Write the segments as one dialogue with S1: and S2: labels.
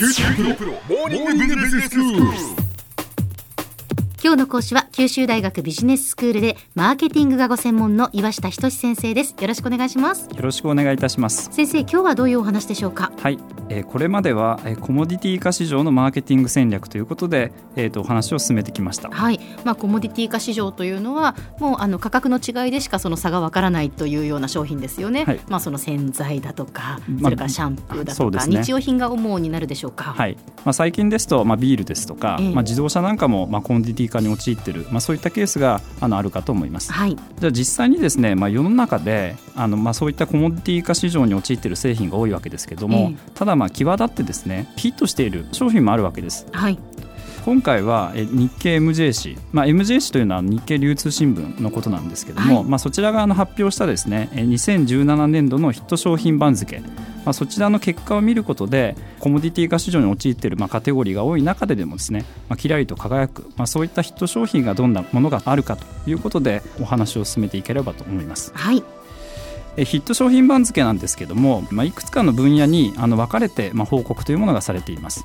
S1: QT プロプロモーニングビジネススクール。
S2: 今日の講師は九州大学ビジネススクールでマーケティングがご専門の岩下仁先生です。よろしくお願いします。
S3: よろしくお願いいたします。
S2: 先生今日はどういうお話でしょうか？
S3: はい、えー、これまでは、えー、コモディティ化市場のマーケティング戦略ということで、えーと、お話を進めてきました。
S2: はい。まあコモディティ化市場というのはもうあの価格の違いでしかその差がわからないというような商品ですよね、はい、まあその洗剤だとかそれからシャンプーだとか、ね、日用品が主になるでしょうか？
S3: はい。まあ最近ですとまあビールですとか、えー、まあ自動車なんかもまあコモディティ化に陥っているまあ、そういったケースがあのあるかと思います。はい、じゃあ実際にですね、まあ、世の中であの、まあ、そういったコモディティ化市場に陥っている製品が多いわけですけども、えー、ただまあ際立ってですねヒットしている商品もあるわけです。はい今回は日経 MJ 誌、まあ、MJ 誌というのは日経流通新聞のことなんですけども、はい、まあ、そちら側の発表したですね2017年度のヒット商品番付、まあ、そちらの結果を見ることでコモディティ化市場に陥っているまあカテゴリーが多い中ででもですね、まあ、キラリと輝く、まあ、そういったヒット商品がどんなものがあるかということでお話を進めていければと思います。
S2: はい。
S3: ヒット商品番付なんですけども、まあ、いくつかの分野にあの分かれて、まあ、報告というものがされています。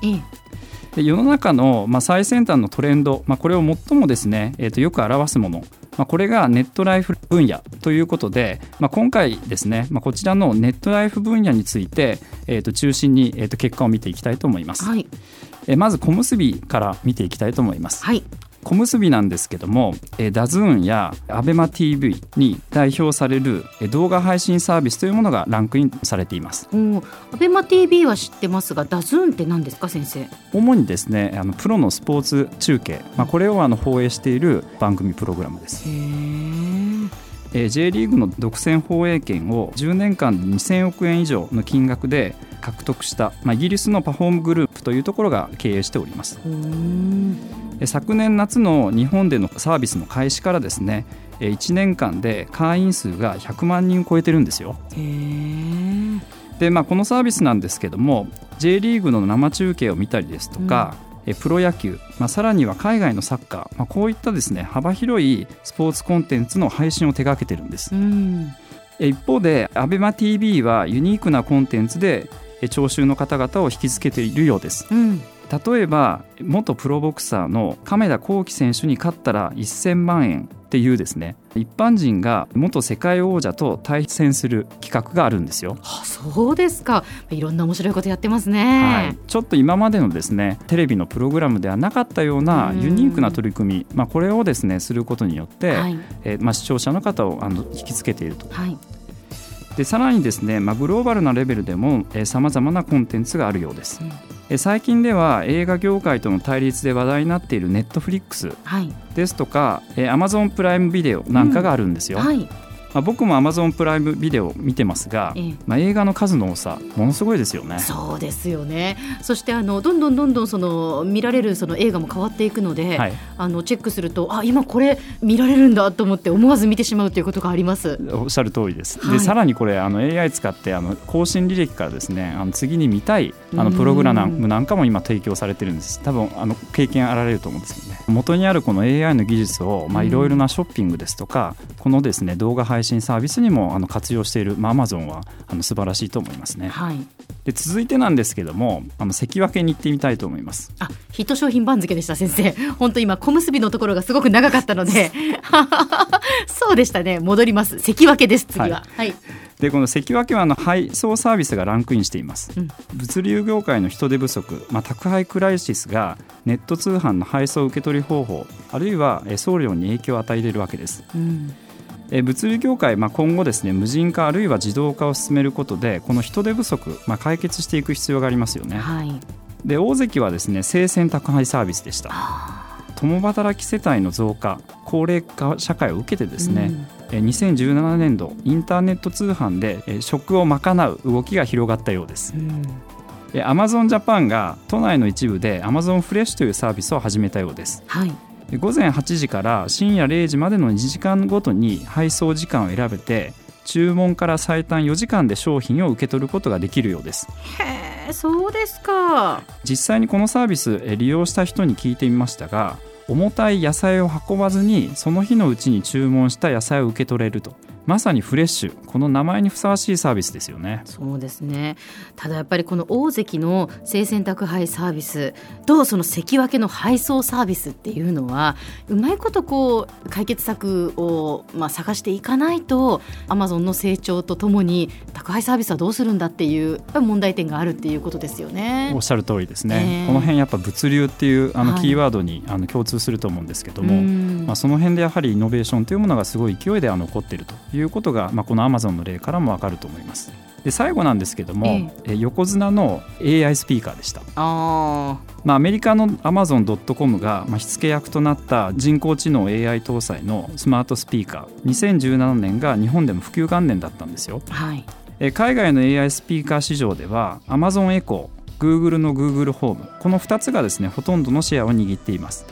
S3: で世の中の、まあ、最先端のトレンド、まあ、これを最もですね、えー、とよく表すもの、まあ、これがネットライフ分野ということで、まあ、今回ですね、まあ、こちらのネットライフ分野について、えー、と中心に、えー、と結果を見ていきたいと思います。はい、えまず小結びから見ていきたいと思います。はい小結びなんですけども、えダズーンや ABEMATV に代表される動画配信サービスというものがランクインされています。
S2: ABEMATV は知ってますが、ダズーンって何ですか先生？
S3: 主にですね、あのプロのスポーツ中継、まあこれをあの放映している番組プログラムです。え J リーグの独占放映権を10年間で2000億円以上の金額で獲得した、まあ、イギリスのパフォームグループというところが経営しております。昨年夏の日本でのサービスの開始からですね1年間で会員数が100万人を超えてるんですよ。でまあ、このサービスなんですけども J リーグの生中継を見たりですとか、うん、プロ野球、まあ、さらには海外のサッカー、まあ、こういったですね幅広いスポーツコンテンツの配信を手掛けてるんです。うん、一方で ABEMATV はユニークなコンテンツで聴衆の方々を引きつけているようです。うん。例えば元プロボクサーの亀田光輝選手に勝ったら1000万円っていうですね一般人が元世界王者と対戦する企画があるんですよ。
S2: あそうですか。いろんな面白いことやってますね、
S3: はい、ちょっと今までのですねテレビのプログラムではなかったようなユニークな取り組み、まあ、これをですねすることによって、はい、えー、まあ、視聴者の方をあの引きつけていると。はいでさらにですね、まあ、グローバルなレベルでもさまざまなコンテンツがあるようです。うん最近では映画業界との対立で話題になっているネットフリックスですとか、はい、アマゾンプライムビデオなんかがあるんですよ。うんはいまあ、僕もアマゾンプライムビデオ見てますが、ええ、まあ、映画の数の多さものすごいですよね。
S2: そうですよね。そしてあのどんどんどんどんその見られるその映画も変わっていくので、はい、あのチェックするとあ今これ見られるんだと思って思わず見てしまうということがあります。
S3: おっしゃる通りです。はい、でさらにこれあの AI 使ってあの更新履歴からですねあの次に見たいあのプログラムなんかも今提供されてるんです。多分あの経験あられると思うんですよね。元にあるこの AI の技術をいろいろなショッピングですとかこのですね動画配信サービスにもあの活用している、まあ、アマゾンはあの素晴らしいと思いますね。はい、で続いてなんですけどもあの関脇に行ってみたいと思います。
S2: あヒット商品番付でした先生。本当今小結びのところがすごく長かったので。そうでしたね。戻ります。関脇です次は。はい、はい
S3: でこの関脇はあの配送サービスがランクインしています、うん、物流業界の人手不足、まあ、宅配クライシスがネット通販の配送受け取り方法あるいは送料に影響を与えているわけです、うん。え物流業界、まあ、今後ですね無人化あるいは自動化を進めることでこの人手不足、まあ、解決していく必要がありますよね。はい、で大関はですね生鮮宅配サービスでした。共働き世帯の増加高齢化社会を受けてですね、うん、2017年度インターネット通販で食を賄う動きが広がったようです。アマゾンジャパンが都内の一部でアマゾンフレッシュというサービスを始めたようです。はい。午前8時から深夜0時までの2時間ごとに配送時間を選べて注文から最短4時間で商品を受け取ることができるようです。
S2: へえそうですか。
S3: 実際にこのサービス利用した人に聞いてみましたが重たい野菜を運ばずにその日のうちに注文した野菜を受け取れると。まさにフレッシュ。この名前にふさわしいサービスですよね。
S2: そうですね。ただやっぱりこの大関の生鮮宅配サービスとその関脇の配送サービスっていうのはうまいことこう解決策をまあ探していかないとアマゾンの成長とともに宅配サービスはどうするんだっていう問題点があるっていうことですよね。
S3: おっしゃる通りですね、えー、この辺やっぱ物流っていうあのキーワードに、あの共通すると思うんですけども、まあ、その辺でやはりイノベーションというものがすごい勢いであの起こっているということが、まあ、このアマゾンの例からも分かると思います。で最後なんですけども、ええ、横綱の AI スピーカーでした。あ、まあ、アメリカのアマゾン・ドットコムが、まあ、火付け役となった人工知能 AI 搭載のスマートスピーカー2017年が日本でも普及元年だったんですよ、はい、え海外の AI スピーカー市場ではアマゾンエコー Google の Google ホームこの2つがですねほとんどのシェアを握っています。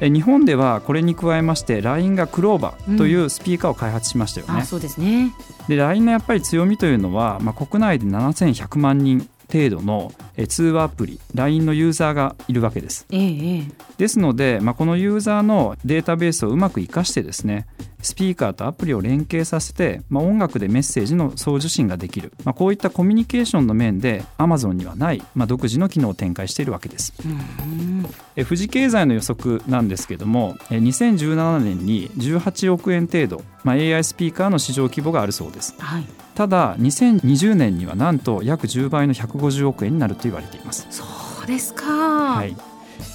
S3: え日本ではこれに加えまして LINE がクローバーというスピーカーを開発しましたよね、
S2: そうですね。
S3: で LINE のやっぱり強みというのは、まあ、国内で7100万人程度の通話アプリ LINE のユーザーがいるわけです。ええ、ですので、まあ、このユーザーのデータベースをうまく生かしてですねスピーカーとアプリを連携させて、まあ、音楽でメッセージの送受信ができる、まあ、こういったコミュニケーションの面で Amazon にはない、まあ、独自の機能を展開しているわけです。え富士経済の予測なんですけども2017年に18億円程度、まあ、AI スピーカーの市場規模があるそうです。はいただ2020年にはなんと約10倍の150億円になると言われています。
S2: そうですか、はい、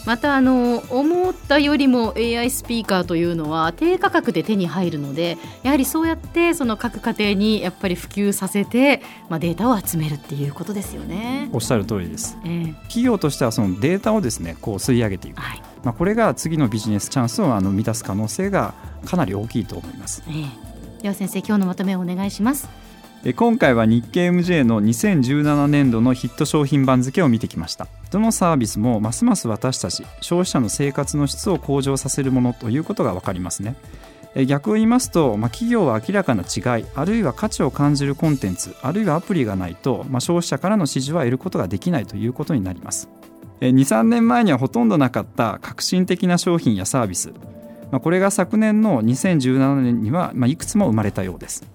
S2: またあの思ったよりも AI スピーカーというのは低価格で手に入るのでやはりそうやってその各家庭にやっぱり普及させて、まあ、データを集めるっていうことですよね。
S3: おっしゃる通りです、えー、企業としてはそのデータをですねこう吸い上げていく、はい、まあ、これが次のビジネスチャンスをあの満たす可能性がかなり大きいと思います、え
S2: ー、では先生今日のまとめをお願いします
S3: 今回は日経 MJ の2017年度のヒット商品番付を見てきました。どのサービスもますます私たち消費者の生活の質を向上させるものということが分かりますね。逆を言いますと、まあ、企業は明らかな違いあるいは価値を感じるコンテンツあるいはアプリがないと、まあ、消費者からの支持は得ることができないということになります。23年前にはほとんどなかった革新的な商品やサービス、まあ、これが昨年の2017年には、ま、いくつも生まれたようです。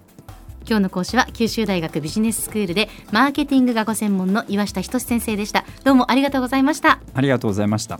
S2: 今日の講師は九州大学ビジネススクールでマーケティングがご専門の岩下仁先生でした。どうもありがとうございました。
S3: ありがとうございました。